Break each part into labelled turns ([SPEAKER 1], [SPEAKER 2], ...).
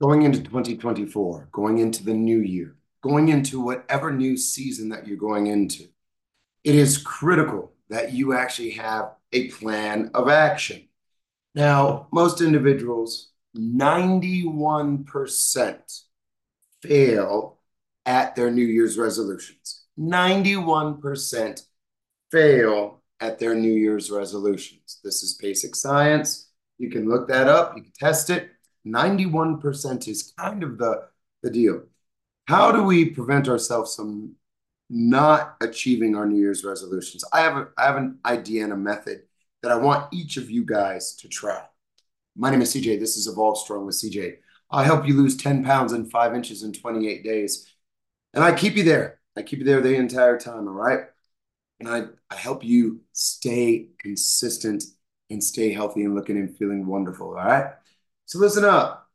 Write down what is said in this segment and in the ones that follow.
[SPEAKER 1] going into 2024, going into the new year, going into whatever new season that you're going into, it is critical that you actually have a plan of action. Now, most individuals, 91% fail at their New Year's resolutions. 91% fail at their New Year's resolutions. This is basic science. You can look that up, you can test it. 91% is kind of the, the deal. How do we prevent ourselves from not achieving our New Year's resolutions? I have, a, I have an idea and a method that I want each of you guys to try. My name is CJ. This is Evolve Strong with CJ. I help you lose 10 pounds and five inches in 28 days. And I keep you there. I keep you there the entire time, all right? And I, I help you stay consistent and stay healthy and looking and feeling wonderful, all right? So listen up.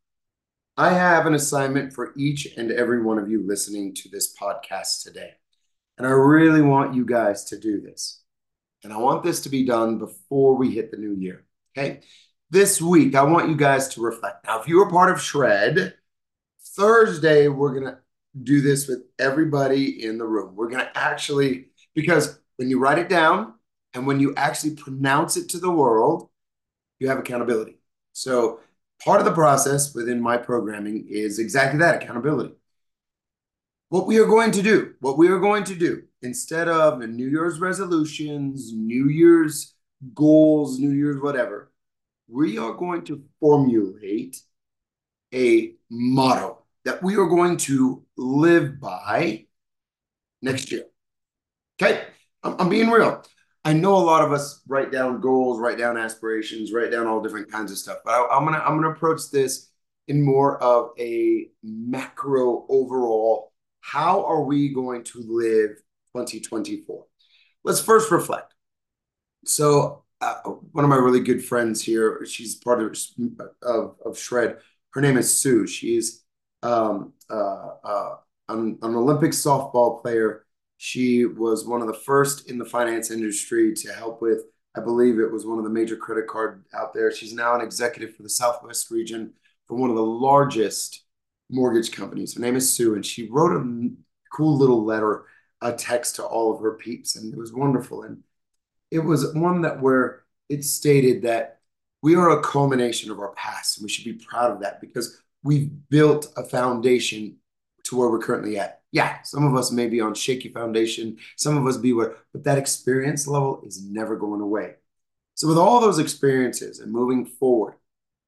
[SPEAKER 1] I have an assignment for each and every one of you listening to this podcast today. And I really want you guys to do this. And I want this to be done before we hit the new year. Okay. This week, I want you guys to reflect. Now, if you are part of Shred, Thursday, we're going to do this with everybody in the room. We're going to actually, because when you write it down and when you actually pronounce it to the world, you have accountability. So part of the process within my programming is exactly that accountability. What we are going to do, what we are going to do, instead of New Year's resolutions, New Year's goals, New Year's whatever, we are going to formulate a motto that we are going to live by next year. Okay, I'm, I'm being real. I know a lot of us write down goals, write down aspirations, write down all different kinds of stuff. But I, am gonna I'm gonna approach this in more of a macro overall. How are we going to live 2024? Let's first reflect. So uh, one of my really good friends here, she's part of of, of Shred. Her name is Sue. She's um, uh, uh, an, an Olympic softball player she was one of the first in the finance industry to help with, I believe it was one of the major credit card out there. She's now an executive for the Southwest region for one of the largest mortgage companies. Her name is Sue, and she wrote a cool little letter, a text to all of her peeps, and it was wonderful. And it was one that where it stated that we are a culmination of our past, and we should be proud of that because we've built a foundation to where we're currently at yeah, some of us may be on shaky foundation, some of us be where, but that experience level is never going away. So, with all those experiences and moving forward,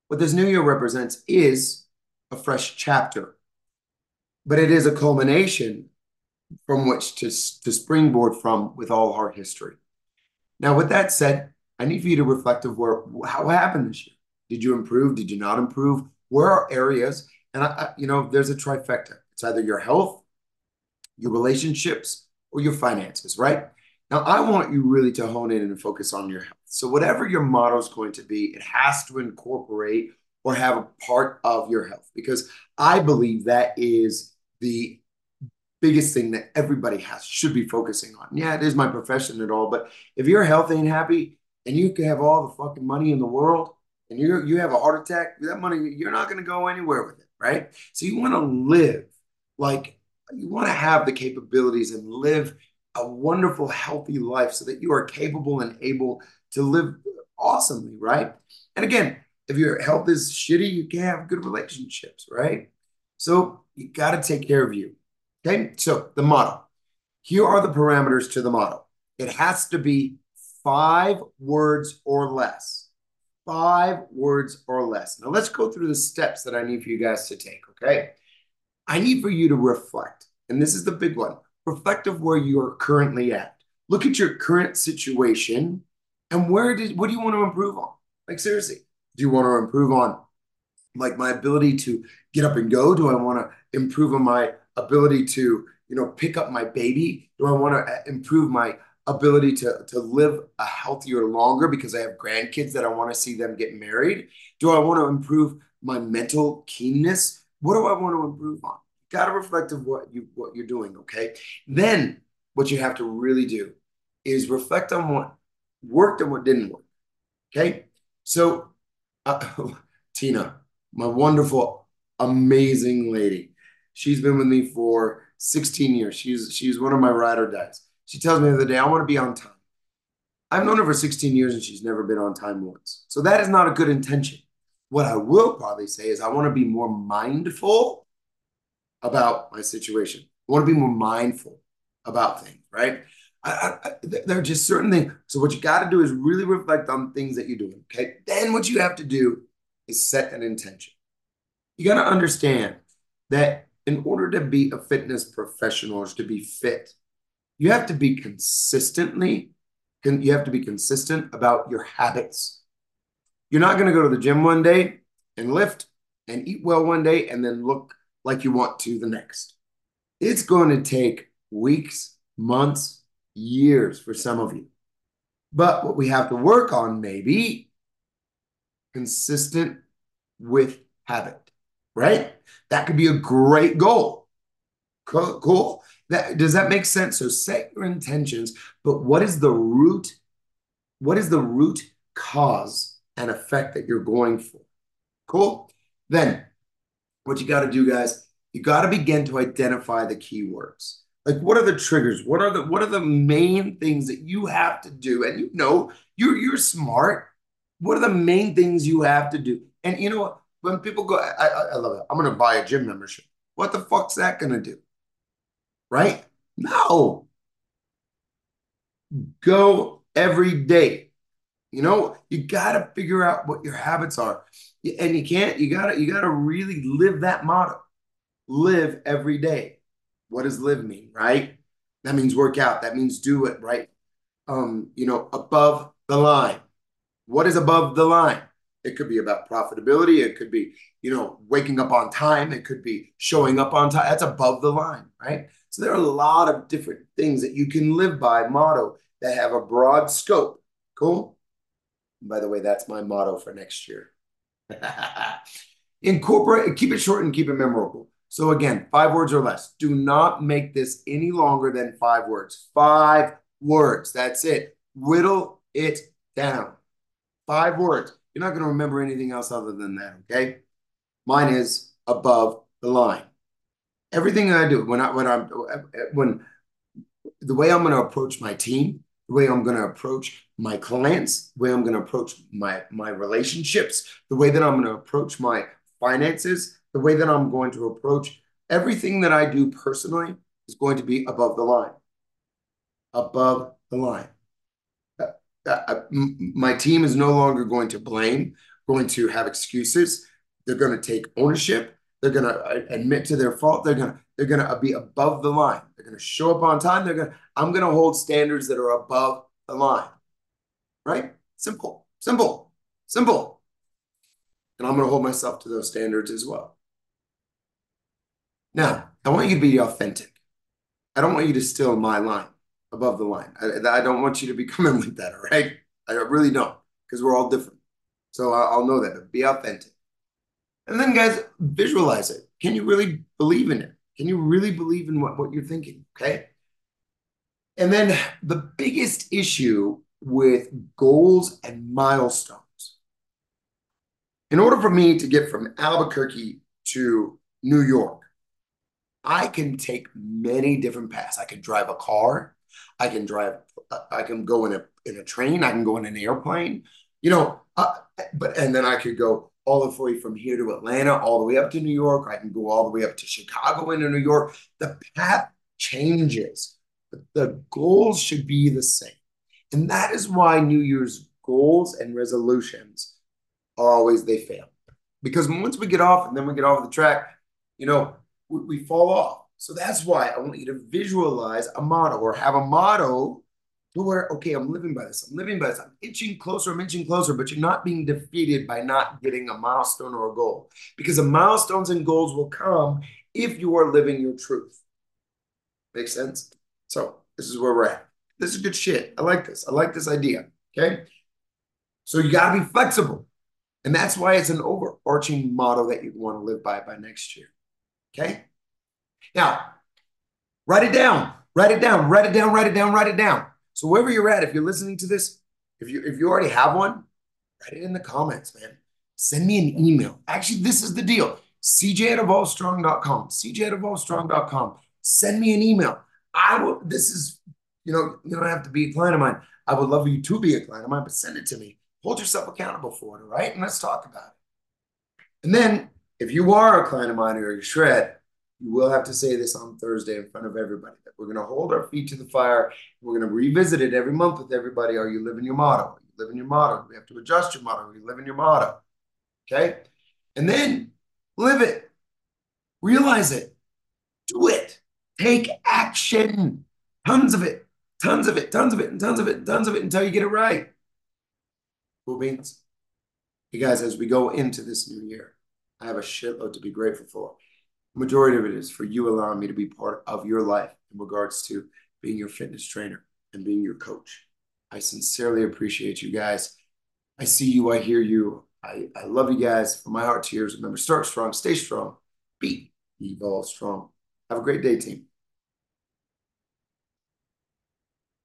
[SPEAKER 1] what this new year represents is a fresh chapter, but it is a culmination from which to, to springboard from with all our history. Now, with that said, I need for you to reflect of where how happened this year. Did you improve? Did you not improve? Where are areas? And I, I, you know, there's a trifecta. It's either your health, your relationships, or your finances, right? Now, I want you really to hone in and focus on your health. So, whatever your motto is going to be, it has to incorporate or have a part of your health because I believe that is the biggest thing that everybody has should be focusing on. Yeah, it is my profession and all, but if you're healthy and happy and you can have all the fucking money in the world and you you have a heart attack, that money you're not going to go anywhere with it, right? So you want to live like you want to have the capabilities and live a wonderful, healthy life so that you are capable and able to live awesomely, right? And again, if your health is shitty, you can't have good relationships, right? So you got to take care of you. Okay. So the model. Here are the parameters to the model. It has to be five words or less. Five words or less. Now let's go through the steps that I need for you guys to take. Okay. I need for you to reflect, and this is the big one reflect of where you are currently at. Look at your current situation and where did what do you want to improve on? Like seriously, do you want to improve on like my ability to get up and go? Do I want to improve on my ability to, you know, pick up my baby? Do I want to uh, improve my ability to, to live a healthier longer because I have grandkids that I want to see them get married? Do I want to improve my mental keenness? What do I want to improve on? Got to reflect of what you what you're doing, okay? Then what you have to really do is reflect on what worked and what didn't work. Okay? So uh, Tina, my wonderful amazing lady. She's been with me for 16 years. She's she's one of my ride or dies. She tells me the other day, I want to be on time. I've known her for 16 years and she's never been on time once. So that is not a good intention. What I will probably say is I want to be more mindful about my situation. I want to be more mindful about things, right? I, I, there are just certain things. So what you got to do is really reflect on things that you're doing. Okay. Then what you have to do is set an intention. You got to understand that in order to be a fitness professional or to be fit, you have to be consistently, you have to be consistent about your habits. You're not going to go to the gym one day and lift and eat well one day and then look like you want to the next. It's going to take weeks, months, years for some of you. But what we have to work on maybe consistent with habit, right? That could be a great goal. Cool. That, does that make sense? So set your intentions, but what is the root? What is the root cause and effect that you're going for? Cool. Then what you got to do, guys, you got to begin to identify the keywords. Like, what are the triggers? What are the what are the main things that you have to do? And you know, you're you're smart. What are the main things you have to do? And you know what? When people go, I, I, I love it. I'm gonna buy a gym membership. What the fuck's that gonna do? Right? No. Go every day. You know, you gotta figure out what your habits are. And you can't, you gotta, you gotta really live that motto. Live every day. What does live mean, right? That means work out. That means do it, right? Um, you know, above the line. What is above the line? It could be about profitability. It could be, you know, waking up on time. It could be showing up on time. That's above the line, right? So there are a lot of different things that you can live by, motto, that have a broad scope. Cool? By the way, that's my motto for next year. Incorporate, keep it short and keep it memorable. So again, five words or less. Do not make this any longer than five words. Five words. That's it. Whittle it down. Five words. You're not going to remember anything else other than that, okay? Mine is above the line. Everything I do when I when I'm when the way I'm going to approach my team, the way I'm going to approach my clients, the way I'm going to approach my my relationships, the way that I'm going to approach my finances, the way that I'm going to approach everything that I do personally is going to be above the line. Above the line. Uh, uh, uh my team is no longer going to blame, going to have excuses. They're going to take ownership. They're going to uh, admit to their fault. They're going to they're going to be above the line. They're going to show up on time. They're going to I'm going to hold standards that are above the line. Right? Simple. Simple. Simple. And I'm going to hold myself to those standards as well. Now, I want you to be authentic. I don't want you to steal my line above the line. I, I don't want you to be coming with that, all right? I really don't, because we're all different. So I'll know that, but be authentic. And then, guys, visualize it. Can you really believe in it? Can you really believe in what, what you're thinking? Okay. And then the biggest issue with goals and milestones. In order for me to get from Albuquerque to New York, I can take many different paths. I can drive a car. I can drive. I can go in a in a train. I can go in an airplane. You know, uh, but and then I could go all the way from here to Atlanta, all the way up to New York. I can go all the way up to Chicago into New York. The path changes. But the goals should be the same. And that is why New Year's goals and resolutions are always they fail. Because once we get off and then we get off the track, you know, we, we fall off. So that's why I want you to visualize a motto or have a motto where, okay, I'm living by this. I'm living by this. I'm inching closer. I'm inching closer, but you're not being defeated by not getting a milestone or a goal because the milestones and goals will come if you are living your truth. Make sense? So this is where we're at. This is good shit. I like this. I like this idea. Okay. So you got to be flexible. And that's why it's an overarching motto that you want to live by by next year. Okay. Now, write it down. Write it down. Write it down. Write it down. Write it down. So wherever you're at, if you're listening to this, if you if you already have one, write it in the comments, man. Send me an email. Actually, this is the deal. CJ at evolvestrong.com. CJ at evolvestrong.com. Send me an email. I will, this is, you know, you don't have to be a client of mine. I would love for you to be a client of mine, but send it to me. Hold yourself accountable for it, all right? And let's talk about it. And then if you are a client of mine or you're shred, you will have to say this on Thursday in front of everybody that we're going to hold our feet to the fire. We're going to revisit it every month with everybody. Are you living your motto? Are you living your motto? We have to adjust your motto. Are you living your motto? Okay. And then live it, realize it, do it, take action. Tons of it, tons of it, tons of it, and tons of it, and tons of it until you get it right. Cool beans. Hey guys, as we go into this new year, I have a shitload to be grateful for. Majority of it is for you allowing me to be part of your life in regards to being your fitness trainer and being your coach. I sincerely appreciate you guys. I see you, I hear you. I, I love you guys from my heart to yours. Remember, start strong, stay strong, be evolve strong. Have a great day, team.